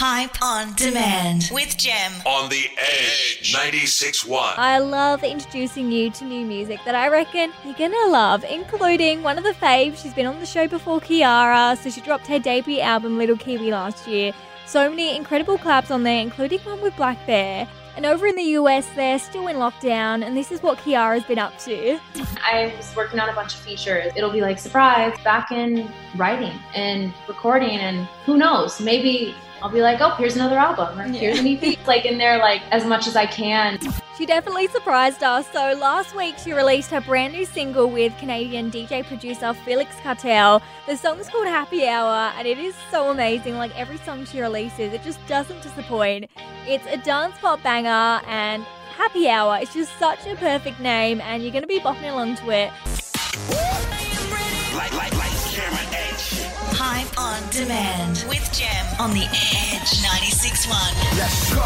Hype on demand with Gem. On the Edge 96.1. I love introducing you to new music that I reckon you're gonna love, including one of the faves. She's been on the show before, Kiiara. So she dropped her debut album, Little Kiwi, last year. So many incredible collabs on there, including one with blackbear. And over in the US, they're still in lockdown, and this is what Kiiara's been up to. I was working on a bunch of features. It'll be like surprise, back in writing and recording, and who knows, maybe I'll be like, oh, here's another album, or here's an EP. Like in there, like as much as I can. She definitely surprised us. So last week she released her brand new single with Canadian DJ producer Felix Cartal. The song's called Happy Hour and it is so amazing. Like every song she releases, it just doesn't disappoint. It's a dance pop banger and Happy Hour is just such a perfect name and you're going to be bopping along to it. Light, light, lights, camera, Edge. Hype on demand with Gem on the Edge 96.1. Let's go.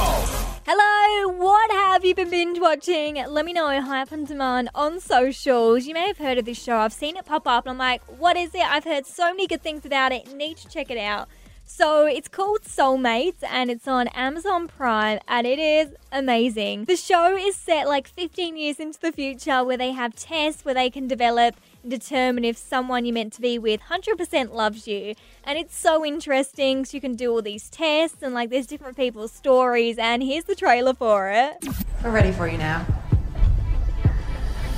Hello, what have you been binge watching? Let me know, Hype on Demand on socials. You may have heard of this show. I've seen it pop up and I'm like, what is it? I've heard so many good things about it. Need to check it out. So it's called Soulmates and it's on Amazon Prime and it is amazing. The show is set like 15 years into the future where they have tests where they can develop and determine if someone you're meant to be with 100% loves you. And it's so interesting. So you can do all these tests and like there's different people's stories and here's the trailer for it. We're ready for you now.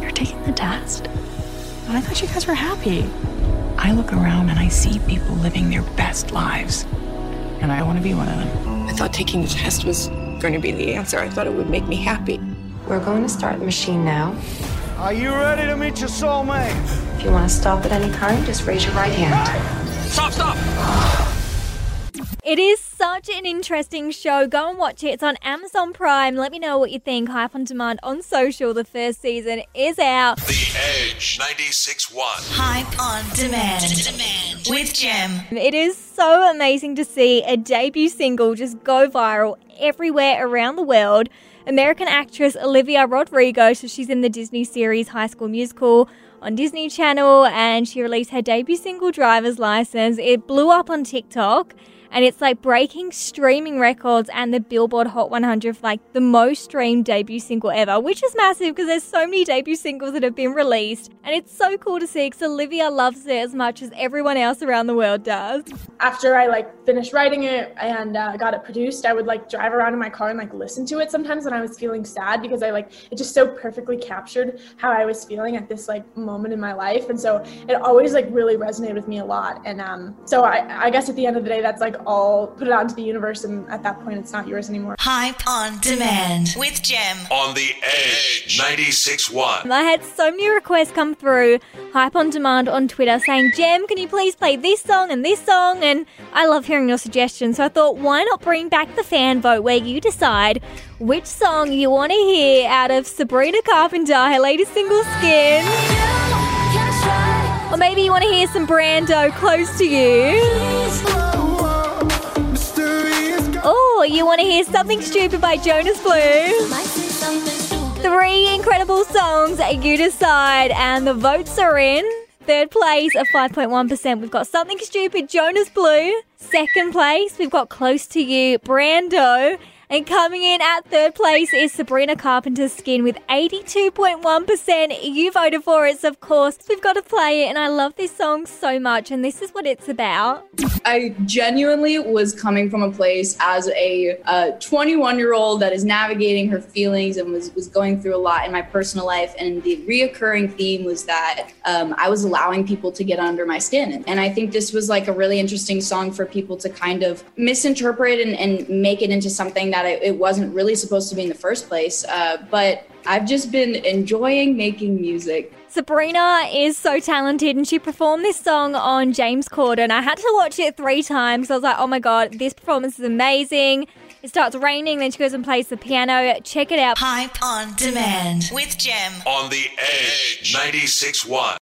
You're taking the test? But I thought you guys were happy. I look around and I see people living their best lives. And I want to be one of them. I thought taking the test was going to be the answer. I thought it would make me happy. We're going to start the machine now. Are you ready to meet your soulmate? If you want to stop at any time, just raise your right hand. Stop, stop! It is such an interesting show. Go and watch it. It's on Amazon Prime. Let me know what you think. Hype on Demand on social. The first season is out. The Edge 96.1. Hype on demand. demand with Gem. It is so amazing to see a debut single just go viral everywhere around the world. American actress Olivia Rodrigo, so she's in the Disney series High School Musical on Disney Channel, and she released her debut single Driver's License. It blew up on TikTok. And it's like breaking streaming records and the Billboard Hot 100 for like the most streamed debut single ever, which is massive because there's so many debut singles that have been released. And it's so cool to see because Olivia loves it as much as everyone else around the world does. after I like finished writing it and uh, got it produced, I would like drive around in my car and like listen to it sometimes when I was feeling sad because I like it just so perfectly captured how I was feeling at this like moment in my life, and so it always like really resonated with me a lot. And um, so I, I guess at the end of the day, that's like all put it out into the universe, and at that point, it's not yours anymore. Hype on demand with Gem. On the Edge 96.1. I had so many requests come through, Hype on Demand on Twitter, saying, Jem, can you please play this song and this song? And I love hearing your suggestions. So I thought, why not bring back the fan vote where you decide which song you want to hear out of Sabrina Carpenter, her latest single, Skin? Or maybe you want to hear some Brando close to you. You want to hear something stupid by Jonas Blue. Three incredible songs, you decide, and the votes are in. Third place at 5.1%, we've got Something Stupid, Jonas Blue. Second place, we've got Close to You, Brando. And coming in at third place is Sabrina Carpenter's Skin with 82.1%. You voted for it, so of course we've got to play it. And I love this song so much, and this is what it's about. I genuinely was coming from a place as a 21 year old that is navigating her feelings and was, was going through a lot in my personal life. And the reoccurring theme was that um, I was allowing people to get under my skin. And I think this was like a really interesting song for people to kind of misinterpret and, and make it into something that it, it wasn't really supposed to be in the first place. Uh, but I've just been enjoying making music. Sabrina is so talented and she performed this song on James Corden. I had to watch it three times. I was like, oh my god, this performance is amazing. It starts raining, then she goes and plays the piano. Check it out. Hype on demand with Gem. On the Edge 96.1.